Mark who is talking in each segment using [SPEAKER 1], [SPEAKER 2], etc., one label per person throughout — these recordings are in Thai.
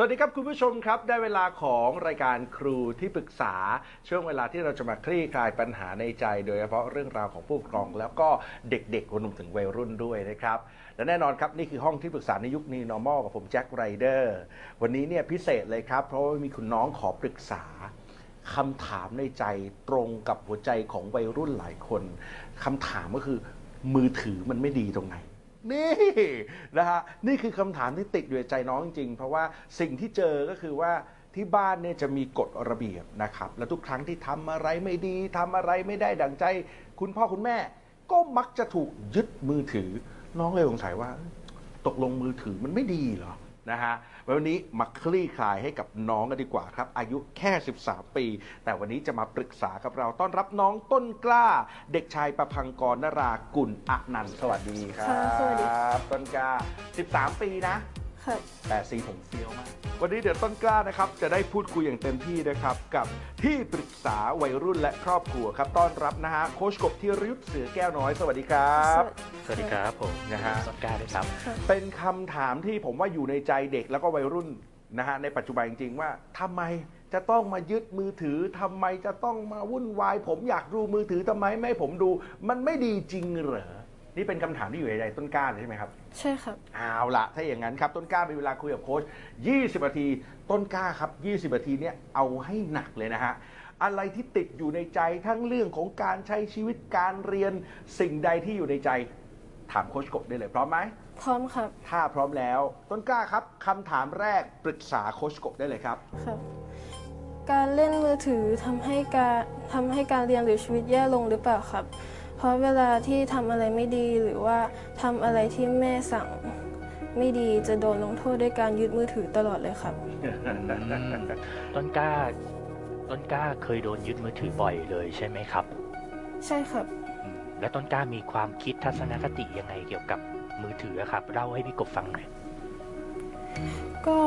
[SPEAKER 1] สวัสดีครับคุณผู้ชมครับ ได้เวลาของรายการครูที่ปรึกษา ช่วงเวลาที่เราจะมาคลี่คลายปัญหาในใจ โดยเฉพาะเรื่องราวของผู้ปกครอง แล้วก็เด็กๆรวมถึงวัยรุ่นด้วยนะครับ และแน่นอนครับ นี่คือห้องที่ปรึกษาในยุคนี้ normal กับผมแจ็คไรเดอร์วันนี้เนี่ยพิเศษเลยครับ เพราะว่ามีคุณน้องขอปรึกษาคำถามในใจตรงกับหัวใจของวัยรุ่นหลายคนคำถามก็คือ มือถือมันไม่ดีตรงไหน นี่นะฮะนี่คือคำถามที่ติดอยู่ในใจน้องจริงๆ เพราะว่าสิ่งที่เจอก็คือว่าที่บ้านเนี่ยจะมีกฎระเบียบนะครับ แล้วทุกครั้งที่ทำอะไรไม่ดีทำอะไรไม่ได้ดังใจ คุณพ่อคุณแม่ ก็มักจะถูกยึดมือถือ น้องเลยสงสัยว่า ตกลงมือถือมันไม่ดีเหรอนะฮะ วันนี้มาคลี่คลายให้กับน้องกันดีกว่าครับ อายุแค่ 13 ปี แต่วันนี้จะมาปรึกษากับเราต้อนรับน้องต้นกล้า เด็กชายประพังกรนรากุลอนันต์สวัสดีครั
[SPEAKER 2] ค่ะสวัสดี
[SPEAKER 1] บต้นกล้า 13 ปีนะ
[SPEAKER 2] ค่ะ
[SPEAKER 1] แต่สีผมเฟี้ยวมาก วันนี้เดี๋ยวต้นกล้านะครับ จะได้พูดคุยอย่างเต็มที่นะครับ กับที่ปรึกษาวัยรุ่นและครอบครัวครับต้อนรับนะฮะโค้ชกบธีรยุทธเสือแก้วน้อยสวัสดีครับ
[SPEAKER 3] สวัสดีครับผม
[SPEAKER 1] นะฮะ
[SPEAKER 3] ต้นกล้าด้วยครับ
[SPEAKER 2] ค่ะ
[SPEAKER 1] เป็นคำถามที่ผมว่าอยู่ในใจเด็กแล้วก็วัยรุ่นนะฮะในปัจจุบันจริงๆว่าทำไมจะต้องมายึดมือถือทำไมจะต้องมาวุ่นวาย ผมอยากดูมือถือทำไมไม่ให้ผมดู มันไม่ดีจริงเหรอ นี่เป็นคำถามที่อยู่ในใจต้นกล้าเลยใช่ไหมครับ
[SPEAKER 2] ใช่ครับ
[SPEAKER 1] เอาละถ้าอย่างนั้นครับต้นกล้ามีเวลาคุยกับโค้ช20นาที ต้นกล้าครับ 20นาทีเนี้ยเอาให้หนักเลยนะฮะ อะไรที่ติดอยู่ในใจทั้งเรื่องของการใช้ชีวิตการเรียนสิ่งใดที่อยู่ในใจ ถามโค้ชกบได้เลยพร้อมไหม
[SPEAKER 2] พร้อมครับ
[SPEAKER 1] ถ้าพร้อมแล้ว ต้นกล้าครับคำถามแรกปรึกษาโค้ชกบได้เลยครับ
[SPEAKER 2] ครับ การเล่นมือถือทำให้การทำให้การเรียนหรือชีวิตแย่ลงหรือเปล่าครับ เพราะเวลาที่ทำอะไรไม่ดีหรือว่าทำอะไรที่แม่สั่งไม่ดีจะโดนลงโทษด้วยการยึดมือถือตลอดเลยครับ
[SPEAKER 3] ต้นกล้า ต้นกล้าเคยโดนยึดมือถือบ่อยเลยใช่ไหมครับ
[SPEAKER 2] ใช่ครับ
[SPEAKER 3] อืมแล้วต้นกล้ามีความคิดทัศนคติยังไงเกี่ยวกับมือถืออะครับเล่าให้พี่กบฟังหน่อย
[SPEAKER 2] ก็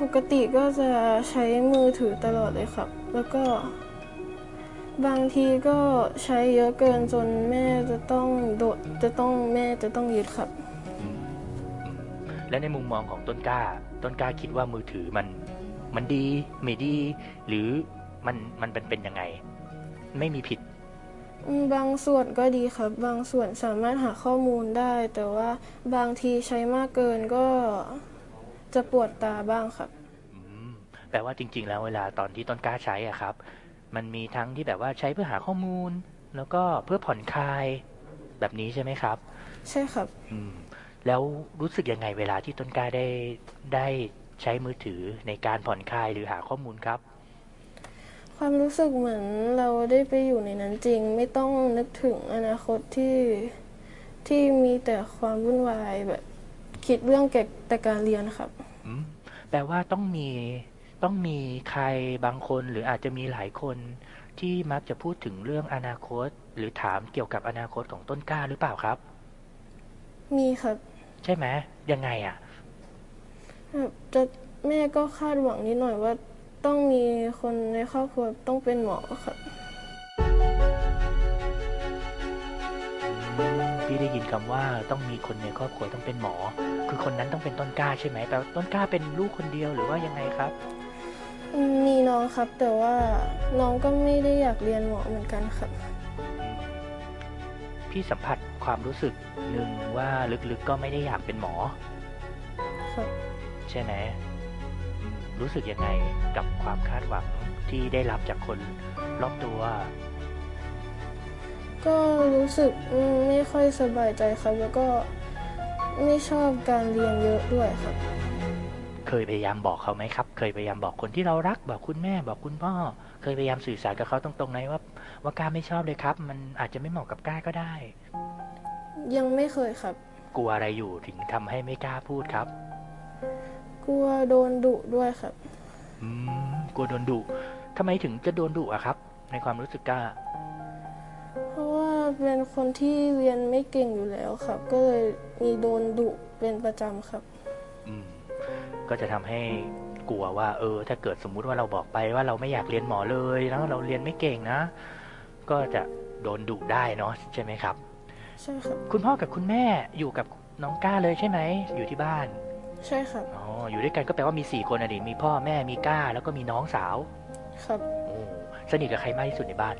[SPEAKER 2] ปกติก็จะใช้มือถือตลอดเลยครับ แล้วก็ บางทีก็ใช้เยอะเกินจนแม่จะต้องโดดจะต้องแม่จะต้องยึดครับ
[SPEAKER 3] อืมอืมและในมุมมองของต้นกล้า ต้นกล้าคิดว่ามือถือมัน มันดีไม่ดี หรือมันมันเป็นเป็นยังไง ไม่มีผิด
[SPEAKER 2] อืมบางส่วนก็ดีครับ บางส่วนสามารถหาข้อมูลได้ แต่ว่าบางทีใช้มากเกินก็จะปวดตาบ้างครับ
[SPEAKER 3] อืมแปลว่าจริง ๆ แล้วเวลาตอนที่ต้นกล้าใช้อะครับ มันมีทั้งที่แบบว่าใช้เพื่อหาข้อมูล แล้วก็เพื่อผ่อนคลายแบบนี้ใช่ไหมครับ
[SPEAKER 2] ใช่ครับ
[SPEAKER 3] อืม แล้วรู้สึกยังไงเวลาที่ต้นกล้าได้ได้ใช้มือถือในการผ่อนคลายหรือหาข้อมูลครับ
[SPEAKER 2] ความรู้สึกเหมือนเราได้ไปอยู่ในนั้นจริง ไม่ต้องนึกถึงอนาคตที่ที่มีแต่ความวุ่นวายแบบ คิดเรื่องเก็บแต่การเรียนครับ
[SPEAKER 3] อืม แปลว่าต้องมี ต้องมีใครบางคนหรืออาจจะมีหลายคนที่มักจะพูดถึงเรื่องอนาคต หรือถามเกี่ยวกับอนาคตของต้นกล้าหรือเปล่าครับ
[SPEAKER 2] มีครับ
[SPEAKER 3] ใช่ไหมยังไงอะ
[SPEAKER 2] แบบจะแม่ก็คาดหวังนิดหน่อยว่าต้องมีคนในครอบครัวต้องเป็นหมอครับ
[SPEAKER 3] พี่ได้ยินคำว่าต้องมีคนในครอบครัวต้องเป็นหมอ คือคนนั้นต้องเป็นต้นกล้าใช่ไหมแปลว่าต้นกล้าเป็นลูกคนเดียวหรือว่ายังไงครับ
[SPEAKER 2] มีน้องครับ แต่ว่าน้องก็ไม่ได้อยากเรียนหมอเหมือนกันครับ
[SPEAKER 3] พี่สัมผัสความรู้สึกหนึ่งว่าลึกๆก็ไม่ได้อยากเป็นหมอ
[SPEAKER 2] ครับ
[SPEAKER 3] ใช่ไหมอืมรู้สึกยังไงกับความคาดหวังที่ได้รับจากคนรอบตัว
[SPEAKER 2] ก็รู้สึกอืมไม่ค่อยสบายใจครับ แล้วก็ไม่ชอบการเรียนเยอะด้วยครับ
[SPEAKER 3] เค ยพยายามบอกเขาไหมครับ เคยพยายามบอกคนที่เรารัก บอกคุณแม่ บอกคุณพ่อ เคยพยายามสื่อสารกับเขาตรงๆไหมว่า ว่ากล้าไม่ชอบเลยครับ มันอาจจะไม่เหมาะกับกล้าก็ได้
[SPEAKER 2] ยังไม่เคยครับ
[SPEAKER 3] กลัวอะไรอยู่ถึงทำให้ไม่กล้าพูดครับ
[SPEAKER 2] กลัวโดนดุด้วยครับ
[SPEAKER 3] อืม กลัวโดนดุทำไมถึงจะโดนดุอะครับ ในความรู้สึกกล้า
[SPEAKER 2] เพราะว่าเป็นคนที่เรียนไม่เก่งอยู่แล้วครับ ก็เลยมีโดนดุเป็นประจำครับ
[SPEAKER 3] อืม ก็จะทำให้กลัวว่า เออ ถ้าเกิดสมมุติว่าเราบอกไปว่าเราไม่อยากเรียนหมอเลยแล้วเราเรียนไม่เก่งนะ ก็จะโดนดุได้เนาะใช่ไหมครับ
[SPEAKER 2] ใช่ครับ
[SPEAKER 3] คุณพ่อกับคุณแม่อยู่กับน้องก้าเลยใช่ไหมอยู่ที่บ้าน
[SPEAKER 2] ใช่ครับ
[SPEAKER 3] อ๋ออยู่ด้วยกันก็แปลว่ามีสี่คนอะดิมีพ่อแม่มีก้า แล้วก็มีน้องสาว
[SPEAKER 2] ครับ
[SPEAKER 3] โอ้สนิทกับใครมากที่สุดในบ้าน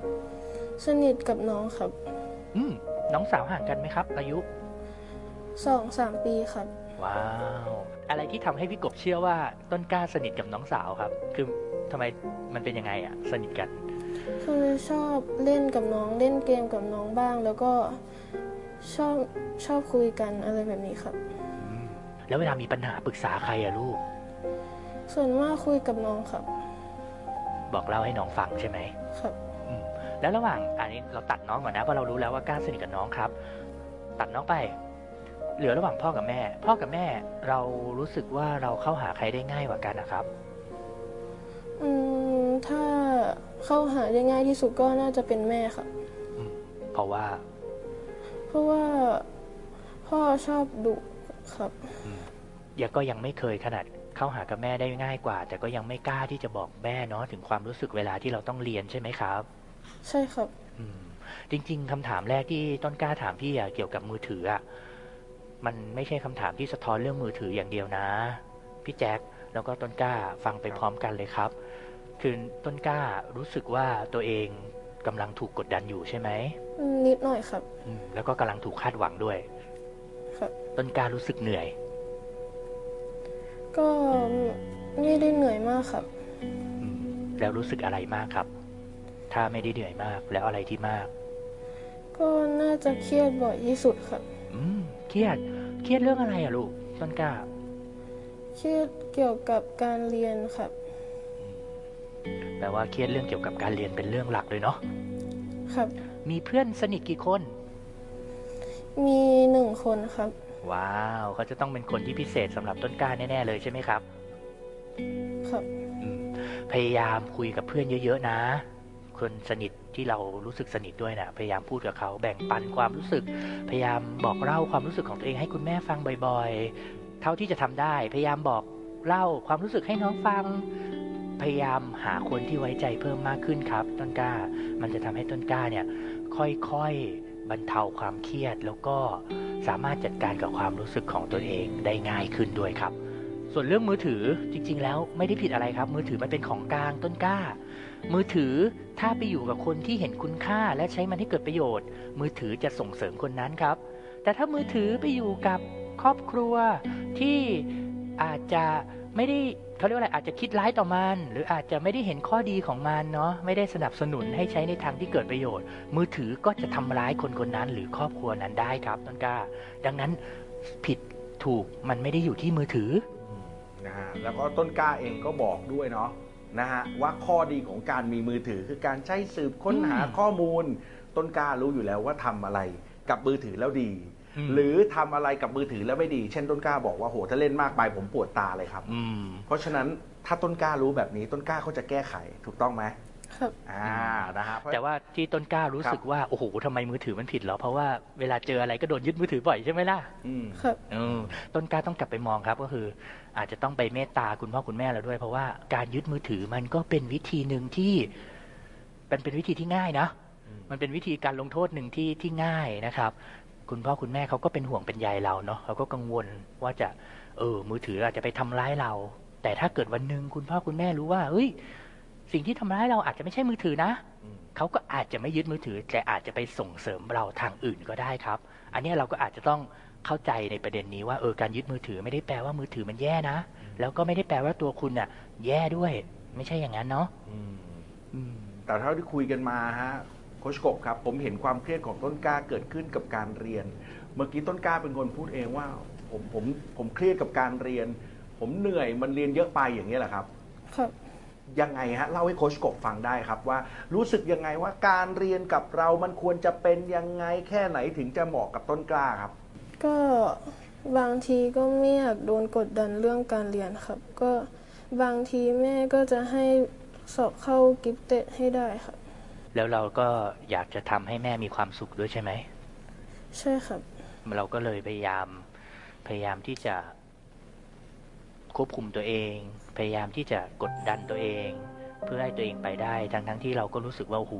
[SPEAKER 2] สนิทกับน้องครับ
[SPEAKER 3] อืมน้องสาวห่างกันไหมครับ อายุ
[SPEAKER 2] สองสามปีครับ
[SPEAKER 3] ว้าว อะไรที่ทำให้พี่กบเชื่อว่าต้นกล้าสนิทกับน้องสาวครับ คือทำไมมันเป็นยังไงอะสนิทกัน
[SPEAKER 2] คือชอบเล่นกับน้องเล่นเกมกับน้องบ้าง แล้วก็ชอบชอบคุยกันอะไรแบบนี้ครับ
[SPEAKER 3] อืมแล้วเวลามีปัญหาปรึกษาใครอะลูก
[SPEAKER 2] ส่วนมากคุยกับน้องครับ
[SPEAKER 3] บอกเล่าให้น้องฟังใช่ไหม
[SPEAKER 2] ครับ
[SPEAKER 3] อืมแล้วระหว่างอันนี้เราตัดน้องก่อนนะเพราะเรารู้แล้วว่ากล้าสนิทกับน้องครับ ตัดน้องไป เหลือระหว่างพ่อกับแม่ พ่อกับแม่เรารู้สึกว่าเราเข้าหาใครได้ง่ายกว่ากันนะครับ
[SPEAKER 2] อืมถ้าเข้าหาได้ง่ายที่สุดก็น่าจะเป็นแม่ครับ
[SPEAKER 3] เพราะว่า
[SPEAKER 2] เพราะว่าพ่อชอบดุครับ
[SPEAKER 3] ยังก็ยังไม่เคยขนาดเข้าหากับแม่ได้ง่ายกว่า แต่ก็ยังไม่กล้าที่จะบอกแม่เนาะถึงความรู้สึกเวลาที่เราต้องเรียนใช่ไหมครับ
[SPEAKER 2] ใช่ครับ
[SPEAKER 3] อืมจริง ๆคำถามแรกที่ต้นกล้าถามพี่อะเกี่ยวกับมือถืออะ มันไม่ใช่คำถามที่สะท้อนเรื่องมือถืออย่างเดียวนะ พี่แจ็คแล้วก็ต้นกล้าฟังไปพร้อมกันเลยครับ คือต้นกล้ารู้สึกว่าตัวเองกำลังถูกกดดันอยู่ใช่ไหม
[SPEAKER 2] อืมนิดหน่อยครับ
[SPEAKER 3] อืมแล้วก็กำลังถูกคาดหวังด้วย
[SPEAKER 2] ครับ
[SPEAKER 3] ต้นกล้ารู้สึกเหนื่อย
[SPEAKER 2] ก็ไม่ได้เหนื่อยมากครับ
[SPEAKER 3] อืมแล้วรู้สึกอะไรมากครับ ถ้าไม่ได้เหนื่อยมากแล้วอะไรที่มาก
[SPEAKER 2] ก็น่าจะเครียดบ่อยที่สุดครับ
[SPEAKER 3] อืมเครียด เครียดเรื่องอะไรอะลูกต้นกล้า
[SPEAKER 2] เครียดเกี่ยวกับการเรียนครับ
[SPEAKER 3] แปลว่าเครียดเรื่องเกี่ยวกับการเรียนเป็นเรื่องหลักเลยเนาะ
[SPEAKER 2] ครับ
[SPEAKER 3] มีเพื่อนสนิทกี่คน
[SPEAKER 2] มีหนึ่งคนครับ
[SPEAKER 3] ว้าวเขาจะต้องเป็นคนที่พิเศษสำหรับต้นกล้าแน่ๆเลยใช่ไหมครับ
[SPEAKER 2] ครับ
[SPEAKER 3] อืมพยายามคุยกับเพื่อนเยอะ ๆ นะ คนสนิทที่เรารู้สึกสนิทด้วยนะพยายามพูดกับเขาแบ่งปันความรู้สึก พยายามบอกเล่าความรู้สึกของตัวเองให้คุณแม่ฟังบ่อยๆ เท่าที่จะทำได้ พยายามบอกเล่าความรู้สึกให้น้องฟัง พยายามหาคนที่ไว้ใจเพิ่มมากขึ้นครับ ต้นกล้า มันจะทำให้ต้นกล้าเนี่ยค่อยๆบรรเทาความเครียดแล้วก็สามารถจัดการกับความรู้สึกของตัวเองได้ง่ายขึ้นด้วยครับ ส่วนเรื่องมือถือจริง ๆ แล้วไม่ได้ผิดอะไรครับ มือถือมันเป็นของกลางต้นกล้า มือถือถ้าไปอยู่กับคนที่เห็นคุณค่าและใช้มันให้เกิดประโยชน์ มือถือจะส่งเสริมคนนั้นครับ แต่ถ้ามือถือไปอยู่กับครอบครัวที่อาจจะไม่ได้เขาเรียกว่าอะไรอาจจะคิดร้ายต่อมัน หรืออาจจะไม่ได้เห็นข้อดีของมันเนาะไม่ได้สนับสนุนให้ใช้ในทางที่เกิดประโยชน์ มือถือก็จะทำร้ายคนคนนั้น หรือครอบครัวนั้นได้ครับต้นกล้า ดังนั้นผิดถูกมันไม่ได้อยู่ที่มือถือ
[SPEAKER 1] นะฮะแล้วก็ต้นกล้าเองก็บอกด้วยเนาะ นะฮะว่าข้อดีของการมีมือถือคือการใช้สืบค้นหา
[SPEAKER 3] อืม
[SPEAKER 1] ข้อมูล ต้นกล้ารู้อยู่แล้วว่าทำอะไรกับมือถือแล้วดี
[SPEAKER 3] อืม
[SPEAKER 1] หรือทำอะไรกับมือถือแล้วไม่ดี เช่นต้นกล้าบอกว่าโหถ้าเล่นมากไปผมปวดตาเลยครับ
[SPEAKER 3] อืม
[SPEAKER 1] เพราะฉะนั้นถ้าต้นกล้ารู้แบบนี้ต้นกล้าเขาจะแก้ไขถูกต้องไหม
[SPEAKER 2] ครับ
[SPEAKER 1] อ่านะฮะเพราะ
[SPEAKER 3] แต่ว่าที่ต้นกล้ารู้สึกว่า โอ้โหทำไมมือถือมันผิดเหรอ เพราะว่าเวลาเจออะไรก็โดนยึดมือถือบ่อยใช่ไหมล่ะ
[SPEAKER 1] อืม
[SPEAKER 2] ครับ
[SPEAKER 3] เออต้นกล้าต้องกลับไปมองครับก็คือ อาจจะต้องไปเมตตาคุณพ่อคุณแม่เราด้วย เพราะว่าการยึดมือถือมันก็เป็นวิธีหนึ่งที่เป็นเป็นวิธีที่ง่ายนะ
[SPEAKER 1] อืม
[SPEAKER 3] มันเป็นวิธีการลงโทษหนึ่งที่ที่ง่ายนะครับ คุณพ่อคุณแม่เขาก็เป็นห่วงเป็นใยเราเนาะเขาก็กังวลว่าจะเออมือถืออาจจะไปทำร้ายเรา แต่ถ้าเกิดวันหนึ่งคุณพ่อคุณแม่รู้ว่าเฮ้ย สิ่งที่ทำร้ายเราอาจจะไม่ใช่มือถือนะ
[SPEAKER 1] อืม
[SPEAKER 3] เขาก็อาจจะไม่ยึดมือถือ แต่อาจจะไปส่งเสริมเราทางอื่นก็ได้ครับ อันเนี้ยเราก็อาจจะต้องเข้าใจในประเด็นนี้ว่าเออการยึดมือถือไม่ได้แปลว่ามือถือมันแย่นะ แล้วก็ไม่ได้แปลว่าตัวคุณน่ะ แย่ด้วย ไม่ใช่อย่างนั้นเนาะ
[SPEAKER 1] อืม
[SPEAKER 3] อืม
[SPEAKER 1] แต่เท่าที่คุยกันมาฮะโคชกบครับ ผมเห็นความเครียดของต้นกล้าเกิดขึ้นกับการเรียน เมื่อกี้ต้นกล้าเป็นคนพูดเองว่า ผมผมผมเครียดกับการเรียน ผมเหนื่อยมันเรียนเยอะไปอย่างนี้ยแหละครับ
[SPEAKER 2] ครับ
[SPEAKER 1] ยังไงฮะเล่าให้โคชกบฟังได้ครับว่ารู้สึกยังไงว่าการเรียนกับเรามันควรจะเป็นยังไงแค่ไหนถึงจะเหมาะกับต้นกล้าครับ
[SPEAKER 2] ก็บางทีก็ไม่อยากโดนกดดันเรื่องการเรียนครับ ก็บางทีแม่ก็จะให้สอบเข้ากิฟเต็ดให้ได้ครับ
[SPEAKER 3] แล้วเราก็อยากจะทำให้แม่มีความสุขด้วยใช่ไหม
[SPEAKER 2] ใช่ครับ
[SPEAKER 3] เราก็เลยพยายามพยายามที่จะ ควบคุมตัวเอง พยายามที่จะกดดันตัวเอง เพื่อให้ตัวเองไปได้ทั้งทั้งที่เราก็รู้สึกว่าโอ้โห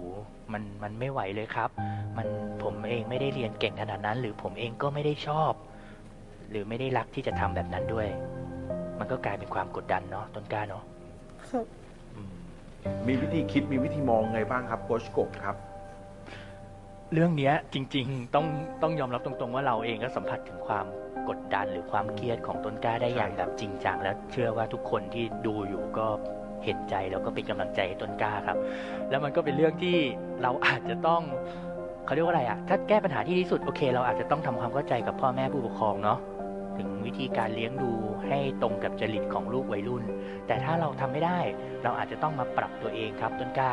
[SPEAKER 3] มันมันไม่ไหวเลยครับ มันผมเองไม่ได้เรียนเก่งขนาดนั้น หรือผมเองก็ไม่ได้ชอบ หรือไม่ได้รักที่จะทำแบบนั้นด้วย
[SPEAKER 1] อ
[SPEAKER 3] มันก็กลายเป็นความกดดันเนาะต้นกล้าเนาะ
[SPEAKER 2] ครับ
[SPEAKER 3] อืม
[SPEAKER 1] มีวิธีคิดมีวิธีมองไงบ้างครับโค้ชกบครับ
[SPEAKER 3] เรื่องเนี้ยจริง ๆ ต้องต้องยอมรับตรงๆ ว่าเราเองก็สัมผัสถึงความ กดดันหรือความเครียดของต้นกล้าได้อย่างแบบจริงจังและเชื่อว่าทุกคนที่ดูอยู่ก็เห็นใจแล้วก็เป็นกำลังใจให้ต้นกล้าครับ แล้วมันก็เป็นเรื่องที่เราอาจจะต้องเขาเรียกว่าอะไรอะถ้าแก้ปัญหาที่ดีที่สุดโอเค เราอาจจะต้องทำความเข้าใจกับพ่อแม่ผู้ปกครองเนาะถึงวิธีการเลี้ยงดูให้ตรงกับจริตของลูกวัยรุ่น แต่ถ้าเราทำไม่ได้ เราอาจจะต้องมาปรับตัวเองครับต้นกล้า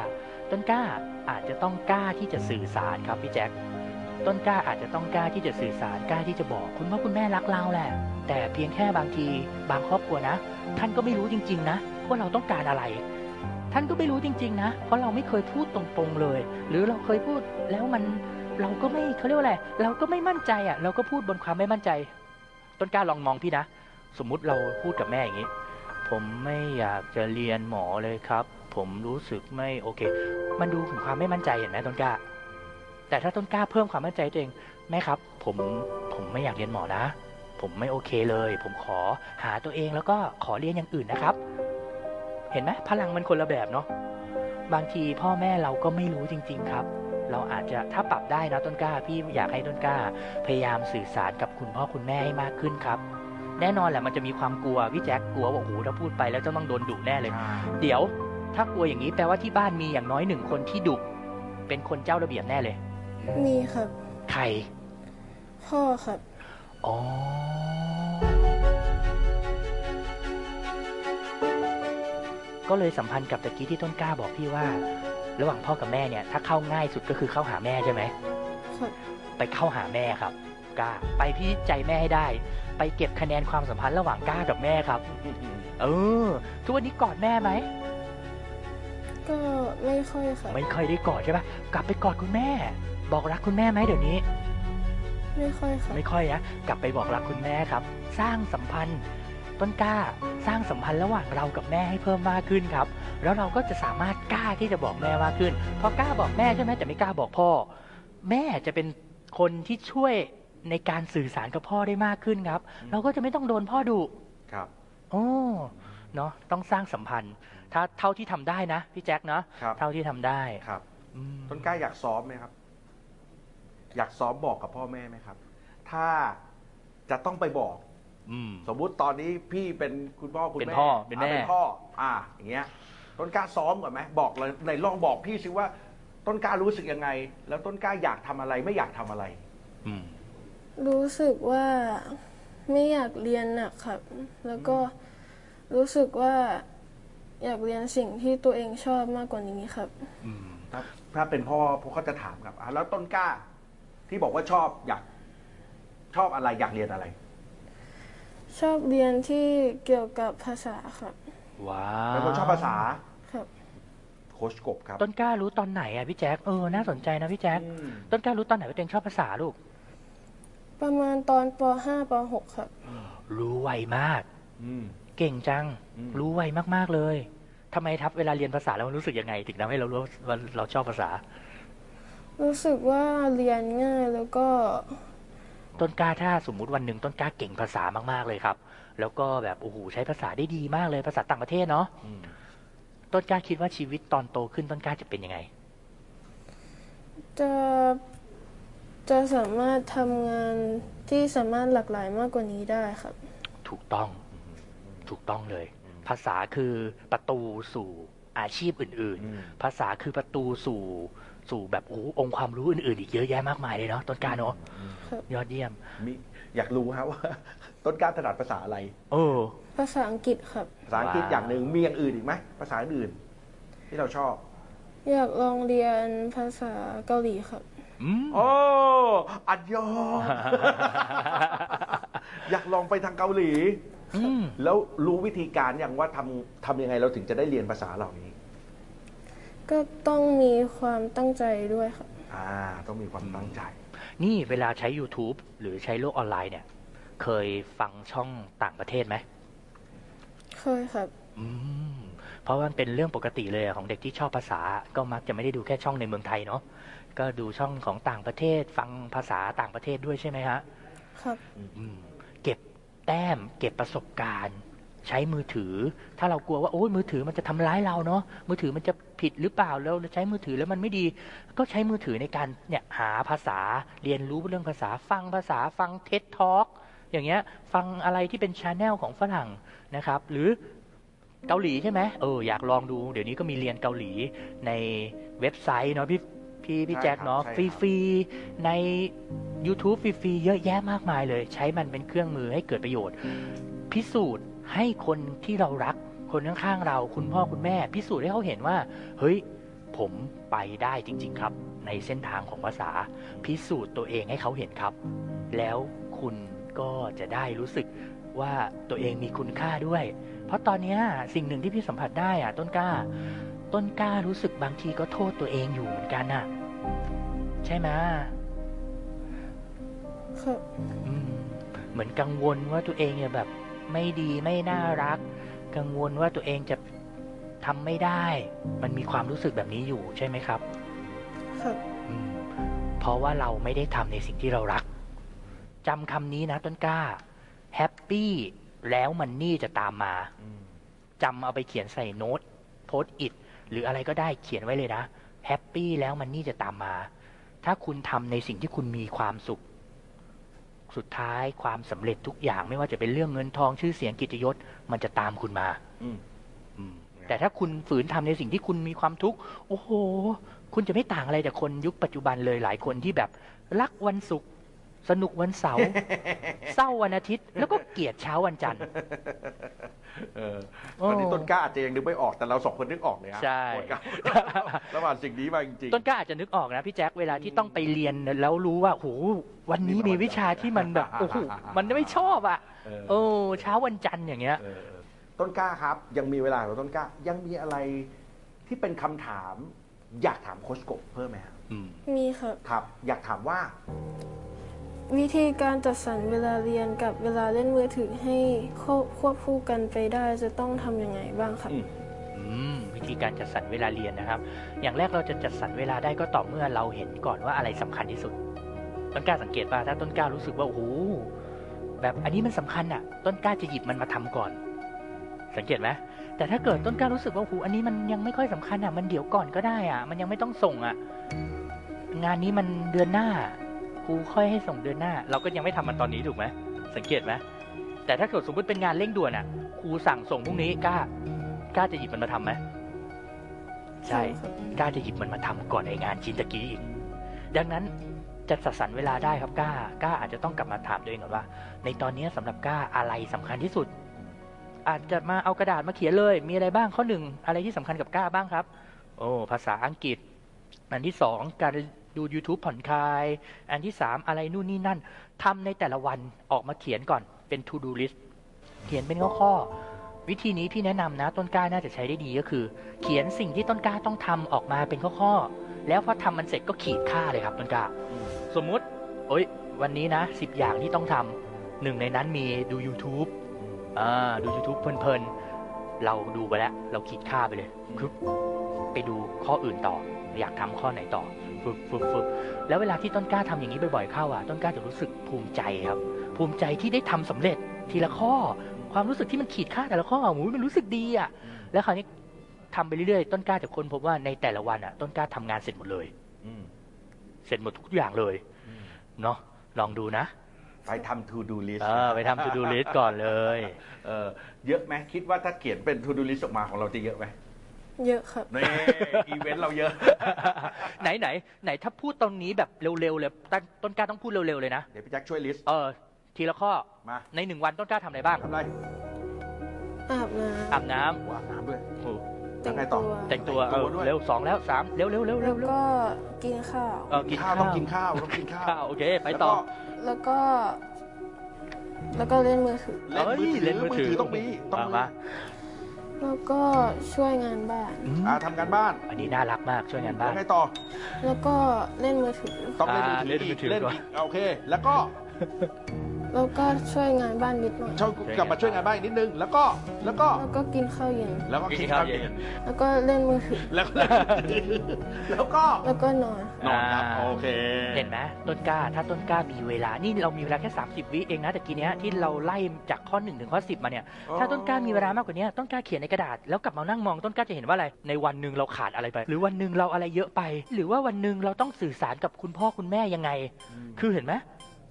[SPEAKER 3] ต้นกล้าอาจจะต้องกล้าที่จะสื่อสารครับพี่แจ็ค ต้นกล้าอาจจะต้องกล้าที่จะสื่อสารกล้าที่จะบอก คุณพ่อคุณแม่รักเราแหละ แต่เพียงแค่บางทีบางครอบครัวนะ ท่านก็ไม่รู้จริง ๆ นะ ว่าเราต้องการอะไร ท่านก็ไม่รู้จริง ๆ นะ เพราะเราไม่เคยพูดตรงๆเลย หรือเราเคยพูดแล้วมันเราก็ไม่เขาเรียกว่าอะไรเราก็ไม่มั่นใจอะ เราก็พูดบนความไม่มั่นใจ ต้นกล้าลองมองพี่นะ สมมุติเราพูดกับแม่อย่างนี้ ผมไม่อยากจะเรียนหมอเลยครับ ผมรู้สึกไม่โอเค มันดูถึงความไม่มั่นใจเห็นไหมต้นกล้า แต่ถ้าต้นกล้าเพิ่มความมั่นใจให้ตัวเองแม่ครับ ผมผมไม่อยากเรียนหมอนะ ผมไม่โอเคเลย ผมขอหาตัวเองแล้วก็ขอเรียนอย่างอื่นนะครับ เห็นไหมพลังมันคนละแบบเนาะบางทีพ่อแม่เราก็ไม่รู้จริง ๆ ครับ เราอาจจะถ้าปรับได้นะต้นกล้า พี่อยากให้ต้นกล้า พยายามสื่อสารกับคุณพ่อคุณแม่ให้มากขึ้นครับ แน่นอนแหละมันจะมีความกลัวพี่แจ็คกลัวว่าโอ้โหถ้าพูดไปแล้วจะต้องโดนดุแน่เลย เดี๋ยว ถ้ากลัวอย่างนี้แปลว่าที่บ้านมีอย่างน้อยหนึ่งคนที่ดุเป็นคนเจ้าระเบียบแน่เลย
[SPEAKER 2] มีครับ
[SPEAKER 3] ใคร
[SPEAKER 2] พ่อครับ
[SPEAKER 3] อ๋อ ก็เลยสัมพันธ์กับตะกี้ที่ต้นกล้าบอกพี่ว่า ระหว่างพ่อกับแม่เนี่ย ถ้าเข้าง่ายสุดก็คือเข้าหาแม่ใช่ไหม
[SPEAKER 2] ครับ
[SPEAKER 3] ไปเข้าหาแม่ครับกล้า ไปพิจิตใจแม่ให้ได้ ไปเก็บคะแนนความสัมพันธ์ระหว่างกล้ากับแม่ครับ เออ ทุกวันนี้กอดแม่ไหม
[SPEAKER 2] ก็ไม่ค่อยครับ
[SPEAKER 3] ไม่ค่อยได้กอดใช่ปะกลับไปกอดคุณแม่ บอกรักคุณแม่ไหมเดี๋ยวนี้
[SPEAKER 2] ไม่ค่อยครับ
[SPEAKER 3] ไม่ค่อยนะกลับไปบอกรักคุณแม่ครับ สร้างสัมพันธ์ ต้นกล้าสร้างสัมพันธ์ระหว่างเรากับแม่ให้เพิ่มมากขึ้นครับ แล้วเราก็จะสามารถกล้าที่จะบอกแม่มากขึ้นพอกล้าบอกแม่ใช่ไหมแต่ไม่กล้าบอกพ่อ แม่จะเป็นคนที่ช่วยในการสื่อสารกับพ่อได้มากขึ้นครับ เราก็จะไม่ต้องโดนพ่อดุ
[SPEAKER 1] ครับ
[SPEAKER 3] โอ้เนาะต้องสร้างสัมพันธ์ ถ้าเท่าที่ทำได้นะ พี่แจ็คเนาะ
[SPEAKER 1] ครับ
[SPEAKER 3] เท่าที่ทำได้
[SPEAKER 1] ครับ
[SPEAKER 3] อืม
[SPEAKER 1] ต้นกล้าอยากซ้อมไหมครับ อยากซ้อมบอกกับพ่อแม่ไหมครับ ถ้าจะต้องไปบอก
[SPEAKER 3] อืม
[SPEAKER 1] สมมุติตอนนี้พี่เป็นคุณพ่อคุณ
[SPEAKER 3] เป็น
[SPEAKER 1] แม่
[SPEAKER 3] พ่อเป็นแม่า
[SPEAKER 1] เป็นพ่อ อ่า อย่างเงี้ย ต้นกล้าซ้อมก่อนไหมบอกเลยในลองบอกพี่สิว่า ต้นกล้ารู้สึกยังไง แล้วต้นกล้าอยากทำอะไรไม่อยากทำอะไร
[SPEAKER 3] อืม
[SPEAKER 2] รู้สึกว่าไม่อยากเรียนหนักครับ แล้วก็รู้สึกว่าอยากเรียนสิ่งที่ตัวเองชอบมากกว่านี้ครับ
[SPEAKER 3] อืม
[SPEAKER 1] ถ้าถ้าเป็นพ่อพ่อเขาจะถามครับอะแล้วต้นกล้า ที่บอกว่าชอบอยากชอบอะไรอยากเรียนอะไร
[SPEAKER 2] ชอบเรียนที่เกี่ยวกับภาษาครับ
[SPEAKER 3] ว้า
[SPEAKER 1] เป็นคนชอบภาษา
[SPEAKER 2] ครับ
[SPEAKER 1] โค้ชกบครับ
[SPEAKER 3] ต้นกล้ารู้ตอนไหนอะพี่แจ๊คเออน่าสนใจนะพี่แจ๊ค
[SPEAKER 1] อืม
[SPEAKER 3] ต้นกล้ารู้ตอนไหนว่าตัวเองชอบภาษาลูก
[SPEAKER 2] ประมาณตอนป .5 ป .6 ครับ
[SPEAKER 3] รู้ไวมาก
[SPEAKER 1] อืม
[SPEAKER 3] เก่งจัง
[SPEAKER 1] อืม
[SPEAKER 3] รู้ไวมากๆเลยทำไมทับเวลาเรียนภาษาแล้วมันรู้สึกยังไง ถึงทำให้เรารู้ว่าเราชอบภาษา
[SPEAKER 2] รู้สึกว่าเรียนง่ายแล้วก็
[SPEAKER 3] ต้นกล้าถ้าสมมุติวันหนึ่งต้นกล้าเก่งภาษามากๆเลยครับ แล้วก็แบบโอ้โหใช้ภาษาได้ดีมากเลยภาษาต่างประเทศเนาะ
[SPEAKER 1] อืม
[SPEAKER 3] ต้นกล้าคิดว่าชีวิตตอนโตขึ้นต้นกล้าจะเป็นยังไง
[SPEAKER 2] จะจะสามารถทำงานที่สามารถหลากหลายมากกว่านี้ได้ครับ
[SPEAKER 3] ถูกต้องถูกต้องเลย ภาษาคือประตูสู่อาชีพอื่น
[SPEAKER 1] อืม
[SPEAKER 3] ๆภาษาคือประตูสู่ สู่แบบโอ้โหองค์ความรู้อื่น ๆ อีกเยอะแยะมากมายเลยเนาะต้นกล้าเนาะ
[SPEAKER 2] ครับ
[SPEAKER 3] ยอดเยี่ยม
[SPEAKER 1] มีอยากรู้ครับว่า ต้นกล้าถนัดภาษาอะไร
[SPEAKER 3] โอ้
[SPEAKER 2] ภาษาอังกฤษครับ
[SPEAKER 1] ภาษาอังกฤษ
[SPEAKER 3] ว้าว
[SPEAKER 1] อย่างหนึ่งมีอย่างอื่นอีกไหมภาษาอื่น ที่เราชอบ
[SPEAKER 2] อยากลองเรียนภาษาเกาหลีครับ
[SPEAKER 3] อืม
[SPEAKER 1] โอ้อันยองอยากลองไปทางเกาหลี
[SPEAKER 3] อืม
[SPEAKER 1] แล้วรู้วิธีการอย่างว่าทำทำยังไงเราถึงจะได้เรียนภาษาเหล่านี้
[SPEAKER 2] ก็ต้องมีความตั้งใจด้วยครับ
[SPEAKER 1] อ่า ต้องมีความตั้งใจ
[SPEAKER 3] นี่เวลาใช้ YouTube หรือใช้โลกออนไลน์เนี่ย เคยฟังช่องต่างประเทศไหม
[SPEAKER 2] เคยครับ
[SPEAKER 3] อืม เพราะว่ามันเป็นเรื่องปกติเลยอะของเด็กที่ชอบภาษา ก็มักจะไม่ได้ดูแค่ช่องในเมืองไทยเนาะ ก็ดูช่องของต่างประเทศ ฟังภาษาต่างประเทศด้วยใช่ไหมฮะ
[SPEAKER 2] ครับ
[SPEAKER 3] อืม เก็บแต้ม เก็บประสบการณ์ ใช้มือถือ ถ้าเรากลัวว่าโอ้ยมือถือมันจะทำร้ายเราเนาะมือถือมันจะผิดหรือเปล่าแล้วใช้มือถือแล้วมันไม่ดี ก็ใช้มือถือในการเนี่ยหาภาษาเรียนรู้เรื่องภาษาฟังภาษาฟังเท็ดทอ k อย่างเงี้ยฟังอะไรที่เป็น channel ของฝรั่งนะครับ หรือเกาหลีใช่ไหมเอออยากลองดูเดี๋ยวนี้ก็มีเรียนเกาหลีในเว็บไซต์เนาะพี่พี่พี่
[SPEAKER 1] ใช่
[SPEAKER 3] แจ็ค
[SPEAKER 1] ครับ
[SPEAKER 3] เนาะ
[SPEAKER 1] ใช่ครับฟ
[SPEAKER 3] รีๆใน YouTube ฟรีๆเยอะแยะมากมายเลย ใช้มันเป็นเครื่องมือให้เกิดประโยชน์ พิสูจน์ ให้คนที่เรารักคนข้างๆเราคุณพ่อคุณแม่ พิสูจน์ให้เขาเห็นว่า เฮ้ย ผมไปได้จริง ๆ ครับ ในเส้นทางของภาษา พิสูจน์ตัวเองให้เขาเห็นครับ แล้วคุณก็จะได้รู้สึกว่าตัวเองมีคุณค่าด้วย เพราะตอนเนี้ยสิ่งหนึ่งที่พี่สัมผัสได้อะต้นกล้า ต้นกล้ารู้สึกบางทีก็โทษตัวเองอยู่เหมือนกันน่ะ ใช่ไหม
[SPEAKER 2] ครับ
[SPEAKER 3] อืมเหมือนกังวลว่าตัวเองเนี่ยแบบ ไม่ดีไม่น่ารัก กังวลว่าตัวเองจะทำไม่ได้ มันมีความรู้สึกแบบนี้อยู่ใช่ไหมครับ
[SPEAKER 2] ครับ
[SPEAKER 3] อืมเพราะว่าเราไม่ได้ทำในสิ่งที่เรารักจำคำนี้นะต้นกล้า happy แล้ว money จะตามมา
[SPEAKER 1] อืม
[SPEAKER 3] จำเอาไปเขียนใส่โน้ต Post-it หรืออะไรก็ได้เขียนไว้เลยนะhappy แล้ว money จะตามมา ถ้าคุณทำในสิ่งที่คุณมีความสุข สุดท้ายความสำเร็จทุกอย่างไม่ว่าจะเป็นเรื่องเงินทองชื่อเสียงเกียรติยศมันจะตามคุณมา
[SPEAKER 1] อืม
[SPEAKER 3] อืมแต่ถ้าคุณฝืนทำในสิ่งที่คุณมีความทุกข์โอ้โห คุณจะไม่ต่างอะไรจากคนยุคปัจจุบันเลยหลายคนที่แบบรักวันศุกร์ สนุกวันเสาร์เศร้าวันอาทิตย์ แล้วก็เกลียดเช้าวันจันทร์
[SPEAKER 1] เออ
[SPEAKER 3] โอ้
[SPEAKER 1] ตอนนี้ต้นกล้าอาจจะยังนึกไม่ออกแต่เราสองคนนึกออกเลยฮะ
[SPEAKER 3] ใช่
[SPEAKER 1] ต้นกล้าระหว่างสิ่งนี้มาจริงๆ
[SPEAKER 3] ต้นกล้าอาจจะนึกออกนะพี่แจ็คเวลาที่ต้องไปเรียนแล้วรู้ว่าโหวันนี้มีวิชาที่มันแบบโอ้โหมันไม่ชอบอะ
[SPEAKER 1] เออ
[SPEAKER 3] โอ้เช้าวันจันทร์อย่างเงี้ย
[SPEAKER 1] เออต้นกล้าครับ ยังมีเวลาของต้นกล้ายังมีอะไรที่เป็นคำถาม อยากถามโคชกบเพิ่มไหมครับ
[SPEAKER 3] อืม
[SPEAKER 2] มีครับ
[SPEAKER 1] ครับ อยากถามว่า
[SPEAKER 2] วิธีการจัดสรรเวลาเรียนกับเวลาเล่นมือถือให้ควบควบคู่กันไปได้จะต้องทำยังไงบ้างครับ
[SPEAKER 3] วิธีการจัดสรรเวลาเรียนนะครับ อย่างแรกเราจะจัดสรรเวลาได้ก็ต่อเมื่อเราเห็นก่อนว่าอะไรสำคัญที่สุด ต้นกล้าสังเกตป่ะถ้าต้นกล้ารู้สึกว่าโอ้โหแบบอันนี้มันสำคัญอะ ต้นกล้าจะหยิบมันมาทำก่อน สังเกตไหมแต่ถ้าเกิดต้นกล้ารู้สึกว่าโอ้โหอันนี้มันยังไม่ค่อยสำคัญอะ มันเดี๋ยวก่อนก็ได้อะ มันยังไม่ต้องส่งอะ งานนี้มันเดือนหน้า ครูค่อยให้ส่งเดือนหน้า เราก็ยังไม่ทำมันตอนนี้ถูกไหมสังเกตไหมแต่ถ้าเกิดสมมติเป็นงานเร่งด่วนอะครูสั่งส่งพรุ่งนี้กล้ากล้าจะหยิบมันมาทำไหมใช่
[SPEAKER 2] ครับ
[SPEAKER 3] กล้าจะหยิบมันมาทำก่อนไองานชิ้นตะกี้อีกดังนั้นจะจัดสรรเวลาได้ครับกล้ากล้าอาจจะต้องกลับมาถามตัวเองก่อนว่า ในตอนนี้สำหรับกล้าอะไรสำคัญที่สุด อาจจะมาเอากระดาษมาเขียนเลย มีอะไรบ้างข้อหนึ่งอะไรที่สำคัญกับกล้าบ้างครับ โอ้ภาษาอังกฤษ อันที่สองการ ดู YouTube ผ่อนคลาย อันที่สามอะไรนู่นนี่นั่นทำในแต่ละวันออกมาเขียนก่อนเป็น to do list เขียนเป็นข้อๆวิธีนี้พี่แนะนำนะต้นกล้าน่าจะใช้ได้ดีก็คือ เขียนสิ่งที่ต้นกล้าต้องทำออกมาเป็นข้อๆแล้วพอทำมันเสร็จก็ขีดค่าเลยครับต้นกล้า สมมุติโอ้ยวันนี้นะสิบอย่างที่ต้องทำหนึ่งในนั้นมีดู YouTube อ่าดู YouTube เพลินๆ เราดูไปแล้ว เราขีดค่าไปเลยคือไปดูข้ออื่นต่อ อยากทำข้อไหนต่อ ฟึบฟึบฟึบแล้วเวลาที่ต้นกล้าทำอย่างนี้บ่อยๆเข้าอะต้นกล้าจะรู้สึกภูมิใจครับ ภูมิใจที่ได้ทำสำเร็จทีละข้อ ความรู้สึกที่มันขีดค่าแต่ละข้อหูยมันรู้สึกดีอะแล้วคราวนี้ทำไปเรื่อยๆต้นกล้าจะค้นพบว่าในแต่ละวันอะ ต้นกล้าทำงานเสร็จหมดเลย
[SPEAKER 1] อืม
[SPEAKER 3] เสร็จหมดทุกอย่างเลย
[SPEAKER 1] อืม
[SPEAKER 3] เนาะลองดูนะ
[SPEAKER 1] ไปทำ to do list
[SPEAKER 3] เออไปทำ to do list ก่อนเลย
[SPEAKER 1] เออเยอะไหมคิดว่าถ้าเขียนเป็น to do list ออกมาของเราจะเยอะไหม
[SPEAKER 2] เยอะครับ
[SPEAKER 1] นี่อีเวนต์เราเยอะ
[SPEAKER 3] ไหนไหนไหนถ้าพูดตรงนี้แบบเร็วๆเลยต้นต้นกล้าต้องพูดเร็วๆเลยนะ
[SPEAKER 1] เดี๋ยวพี่แจ็คช่วยลิสต์
[SPEAKER 3] เออ ทีละข้อ
[SPEAKER 1] มา
[SPEAKER 3] ในหนึ่งวันต้นกล้าทำอะไรบ้าง
[SPEAKER 1] ทำอะไร
[SPEAKER 2] อาบน้
[SPEAKER 3] อาบน้
[SPEAKER 1] อาบน้ำด้วยำ
[SPEAKER 3] โอ้ำ
[SPEAKER 1] แล้วไงต่อ
[SPEAKER 3] แต่งตัว
[SPEAKER 1] แต่
[SPEAKER 3] เอง
[SPEAKER 1] ตัว
[SPEAKER 3] อ
[SPEAKER 1] ด้วย
[SPEAKER 3] เร็วสองแล้วสามเร็วเร็วเร็วเร็
[SPEAKER 2] แล้วว
[SPEAKER 3] เร็ว
[SPEAKER 2] ก็กินข้าว
[SPEAKER 3] เออกินข้าว
[SPEAKER 1] ต้องกินข้าว ต้องกินข้าว
[SPEAKER 3] ข้าว โอเค ไปต่อ
[SPEAKER 2] แล้วก็ แล้วก็เล่นมือถือ
[SPEAKER 1] แล้วก็เล่นมือถือ
[SPEAKER 3] เอ้ย
[SPEAKER 1] มือถือต้องมี ต้อง
[SPEAKER 3] มา
[SPEAKER 1] มี
[SPEAKER 3] มา
[SPEAKER 2] แล้วก็ช่วยงานบ้าน
[SPEAKER 3] อืม
[SPEAKER 1] อ่าทำการบ้าน
[SPEAKER 3] อันนี้น่ารักมากช่วยงานบ้า
[SPEAKER 1] แล้ว
[SPEAKER 3] น
[SPEAKER 1] ไงต่อ
[SPEAKER 2] แล้วก็เล่นมือถือ
[SPEAKER 1] ต้องเล่น
[SPEAKER 3] อ่า
[SPEAKER 1] มือถืออีก
[SPEAKER 3] เล่นมือถือ
[SPEAKER 1] เล่น
[SPEAKER 3] ก่อน
[SPEAKER 1] อีกโอเค แล้วก็
[SPEAKER 2] แล้วก็ช่วยงานบ้านนิดหน่อย
[SPEAKER 1] ชอบกลับมาช่วยงานบ้านอีกนิดนึง แล้วก็แล้วก็
[SPEAKER 2] แล้วก็กินข้าวเย็น
[SPEAKER 1] แล้วก็กินข้าวเย็น
[SPEAKER 2] แล้วก็เล่นมือถือ
[SPEAKER 1] แล้วก็แล้วก็
[SPEAKER 2] แล้วก็นอน
[SPEAKER 1] นอนครับโอเค
[SPEAKER 3] เห็นไหมต้นกล้าถ้าต้นกล้ามีเวลา นี่เรามีเวลาแค่ 30 วิเองนะแต่กี้เนี้ยที่เราไล่จากข้อ 1 ถึงข้อ 10 มาเนี่ย
[SPEAKER 1] อ๋อ
[SPEAKER 3] ถ้าต้นกล้ามีเวลามากกว่านี้ต้นกล้าเขียนในกระดาษ แล้วกลับมานั่งมองต้นกล้าจะเห็นว่าอะไร ในวันหนึ่งเราขาดอะไรไป หรือวันหนึ่งเราอะไรเยอะไป หรือว่าวันหนึ่งเราต้องสื่อสารกับคุณพ่อคุณแม่ยังไง คือเห็นไหม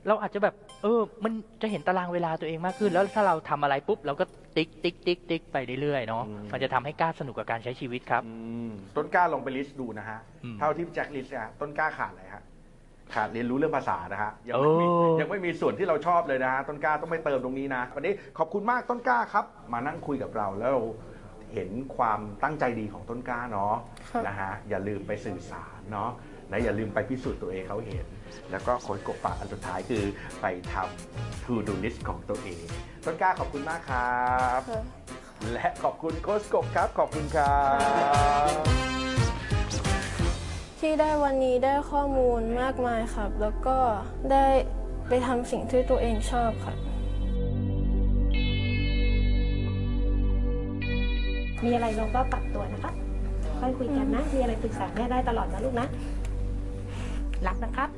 [SPEAKER 3] เราอาจจะแบบ เออ มันจะเห็นตารางเวลาตัวเองมากขึ้น แล้วถ้าเราทำอะไรปุ๊บ เราก็ติ๊กติ๊กติ๊กติ๊กไปเรื่อยๆเนาะ
[SPEAKER 1] อืม
[SPEAKER 3] มันจะทำให้กล้าสนุกกับการใช้ชีวิตครับ
[SPEAKER 1] อืมต้นกล้าลองไป list ดูนะฮะ
[SPEAKER 3] อืม
[SPEAKER 1] เท่าที่พี่แจ็ค list เนี่ยต้นกล้าขาดอะไรฮะขาดเรียนรู้เรื่องภาษานะฮะยังไม่มี
[SPEAKER 3] โอ้
[SPEAKER 1] ยังไม่มีส่วนที่เราชอบเลยนะฮะต้นกล้าต้องไปเติมตรงนี้นะวันนี้ขอบคุณมากต้นกล้าครับ มานั่งคุยกับเราแล้วเราเห็นความตั้งใจดีของต้นกล้าเนาะ
[SPEAKER 2] ครับ
[SPEAKER 1] นะฮะอย่าลืมไปสื่อสารเนาะและอย่าลืมไปพิสูจน์ตัวเองเขาเห็น แล้วก็คนกบปากอันสุดท้ายคือไปทำ to do list ของตัวเองต้นกล้าขอบคุณมากครับ
[SPEAKER 2] ค่ะ
[SPEAKER 1] และขอบคุณโค้ชกบครับ ขอบคุณครับ
[SPEAKER 2] ที่ได้วันนี้ได้ข้อมูลมากมายครับ แล้วก็ได้ไปทำสิ่งที่ตัวเองชอบครับ
[SPEAKER 4] มีอะไรเราก็ปรับตัวนะคะ ค่อยคุยกันนะ มีอะไรปรึกษาแม่ได้ตลอดนะลูกนะ รักนะครับ